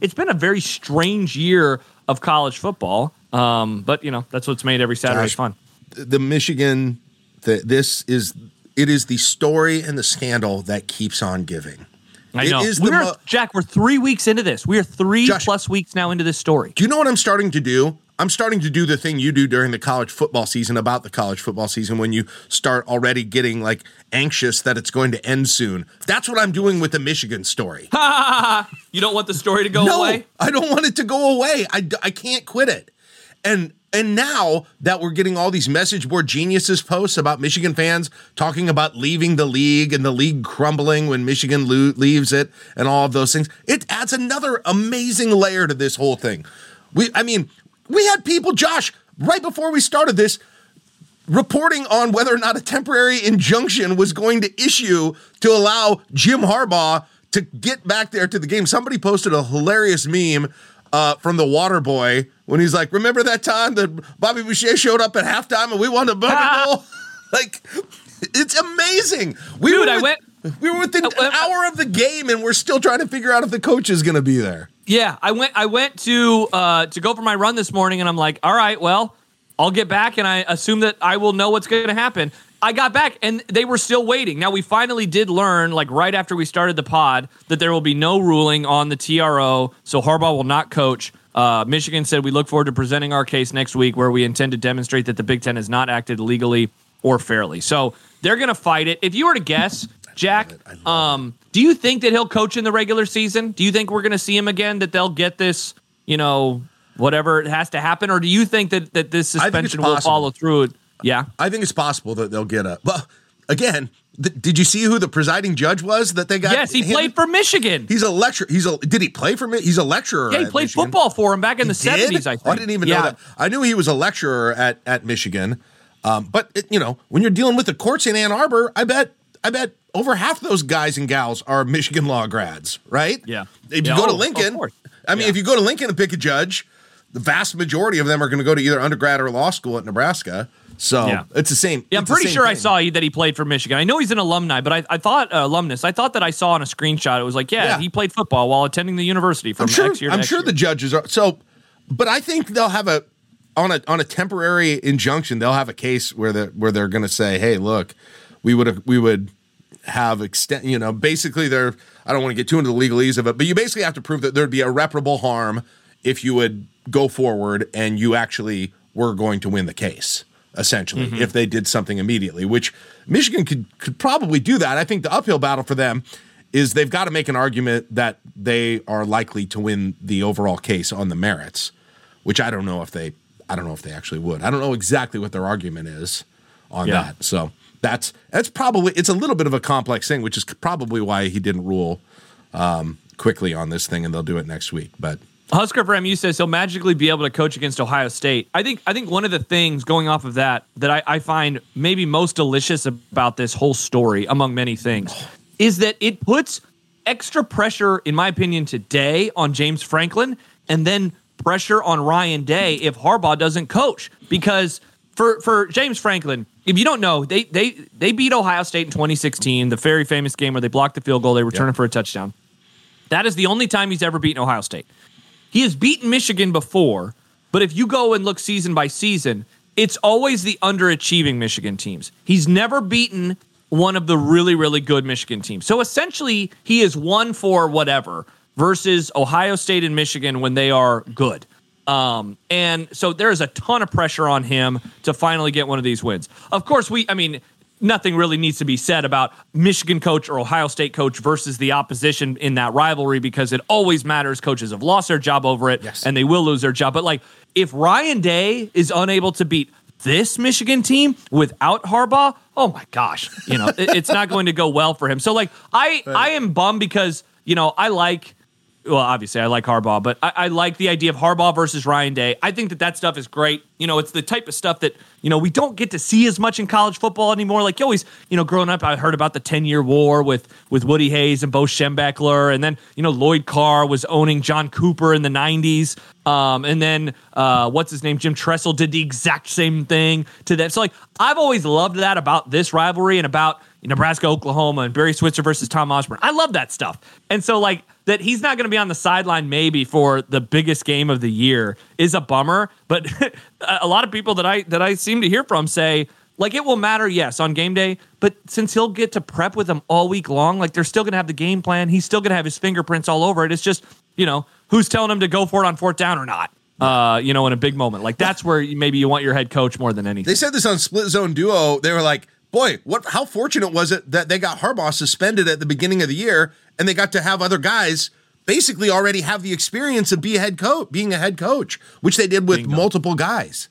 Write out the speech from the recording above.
it's been a very strange year of college football. Um, but you know that's what's made every Saturday Josh, fun. The Michigan, the, this is it is the story and the scandal that keeps on giving. I know. We're, mo- Jack, we're three weeks into this. We are three Josh- plus weeks now into this story. Do you know what I'm starting to do? I'm starting to do the thing you do during the college football season about the college football season when you start already getting like anxious that it's going to end soon. That's what I'm doing with the Michigan story. You don't want the story to go no, away? I don't want it to go away. I, I can't quit it. And and now that we're getting all these message board geniuses posts about Michigan fans talking about leaving the league and the league crumbling when Michigan lo- leaves it and all of those things, it adds another amazing layer to this whole thing. We, I mean, we had people, Josh, right before we started this, reporting on whether or not a temporary injunction was going to issue to allow Jim Harbaugh to get back there to the game. Somebody posted a hilarious meme uh, from the Water Boy when he's like, "Remember that time that Bobby Boucher showed up at halftime and we won the Bugger Bowl?" like, it's amazing. We Dude, were I went- We were within an uh, hour of the game, and we're still trying to figure out if the coach is going to be there. Yeah, I went. I went to uh, to go for my run this morning, and I'm like, all right, well, I'll get back, and I assume that I will know what's going to happen. I got back, and they were still waiting. Now we finally did learn, like right after we started the pod, that there will be no ruling on the TRO, so Harbaugh will not coach. Uh, Michigan said we look forward to presenting our case next week, where we intend to demonstrate that the Big Ten has not acted legally or fairly. So they're going to fight it. If you were to guess, Jack, it. I love um, do you think that he'll coach in the regular season? Do you think we're going to see him again? That they'll get this, you know, whatever it has to happen, or do you think that that this suspension will follow through? Yeah, I think it's possible that they'll get a. Well, again, th- did you see who the presiding judge was that they got? yes, he handed? played for Michigan. He's a lecturer. He's a. Did he play for me? He's a lecturer. yeah, he played Michigan. football for him back in the seventies. I. Oh, I didn't even yeah. know that. I knew he was a lecturer at at Michigan. Um, but it, you know, when you're dealing with the courts in Ann Arbor, I bet I bet over half those guys and gals are Michigan law grads, right? Yeah. If Yeah, you go oh, to Lincoln. I mean, Yeah. if you go to Lincoln and pick a judge, the vast majority of them are going to go to either undergrad or law school at Nebraska. So Yeah. it's the same. Yeah, I'm pretty same sure I saw that he played for Michigan. I know he's an alumni, but I, I thought uh, alumnus. I thought that I saw on a screenshot it was like, yeah, Yeah. he played football while attending the university from I'm sure. X year to I'm X sure year. the judges are so, but I think they'll have a on a on a temporary injunction. They'll have a case where they where they're going to say, "Hey, look, we would have we would have extent. You know, basically, they're. I don't want to get too into the legalese of it, but you basically have to prove that there'd be irreparable harm if you would go forward and you actually were going to win the case." Essentially, Mm-hmm. if they did something immediately, which Michigan could could probably do that. I think the uphill battle for them is they've got to make an argument that they are likely to win the overall case on the merits, which I don't know if they I don't know if they actually would. I don't know exactly what their argument is on Yeah. that. So that's that's probably it's a little bit of a complex thing, which is probably why he didn't rule um, quickly on this thing, and they'll do it next week. But Husker for MU says he'll magically be able to coach against Ohio State. I think I think one of the things going off of that that I, I find maybe most delicious about this whole story, among many things, is that it puts extra pressure, in my opinion, today on James Franklin, and then pressure on Ryan Day if Harbaugh doesn't coach. Because for for James Franklin, if you don't know, they they they beat Ohio State in 2016, the very famous game where they blocked the field goal, they return it for a touchdown. That is the only time he's ever beaten Ohio State. He has beaten Michigan before, but if you go and look season by season, it's always the underachieving Michigan teams. He's never beaten one of the really, really good Michigan teams. So essentially, he is one for whatever versus Ohio State and Michigan when they are good. Um, and so there's a ton of pressure on him to finally get one of these wins. Of course, we, I mean, nothing really needs to be said about Michigan coach or Ohio State coach versus the opposition in that rivalry because it always matters. Coaches have lost their job over it Yes. and they will lose their job. But like, if Ryan Day is unable to beat this Michigan team without Harbaugh, oh my gosh, you know, it- it's not going to go well for him. So like, I I am bummed because you know I like well, obviously I like Harbaugh, but I, I like the idea of Harbaugh versus Ryan Day. I think that that stuff is great. You know, it's the type of stuff that you know we don't get to see as much in college football anymore. Like you always, you know, growing up, I heard about the ten year war with with Woody Hayes and Bo Schembechler, and then you know Lloyd Carr was owning John Cooper in the '90s, um, and then uh, what's his name, Jim Tressel did the exact same thing to them. So like I've always loved that about this rivalry and about Nebraska, Oklahoma, and Barry Switzer versus Tom Osborne. I love that stuff. And so, like, that he's not going to be on the sideline maybe for the biggest game of the year is a bummer. But a lot of people that I that I seem to hear from say, like, it will matter, yes, on game day, but since he'll get to prep with them all week long, like, they're still to have the game plan. He's still to have his fingerprints all over it. It's just, you know, who's telling him to go for it on fourth down or not? Uh, you know, in a big moment. Like, that's where maybe you want your head coach more than anything. They said this on Split Zone Duo. They were like, boy, what? How fortunate was it that they got Harbaugh suspended at the beginning of the year, and they got to have other guys basically already have the experience of be a head coach, being a head coach, which they did with Bingo. multiple guys.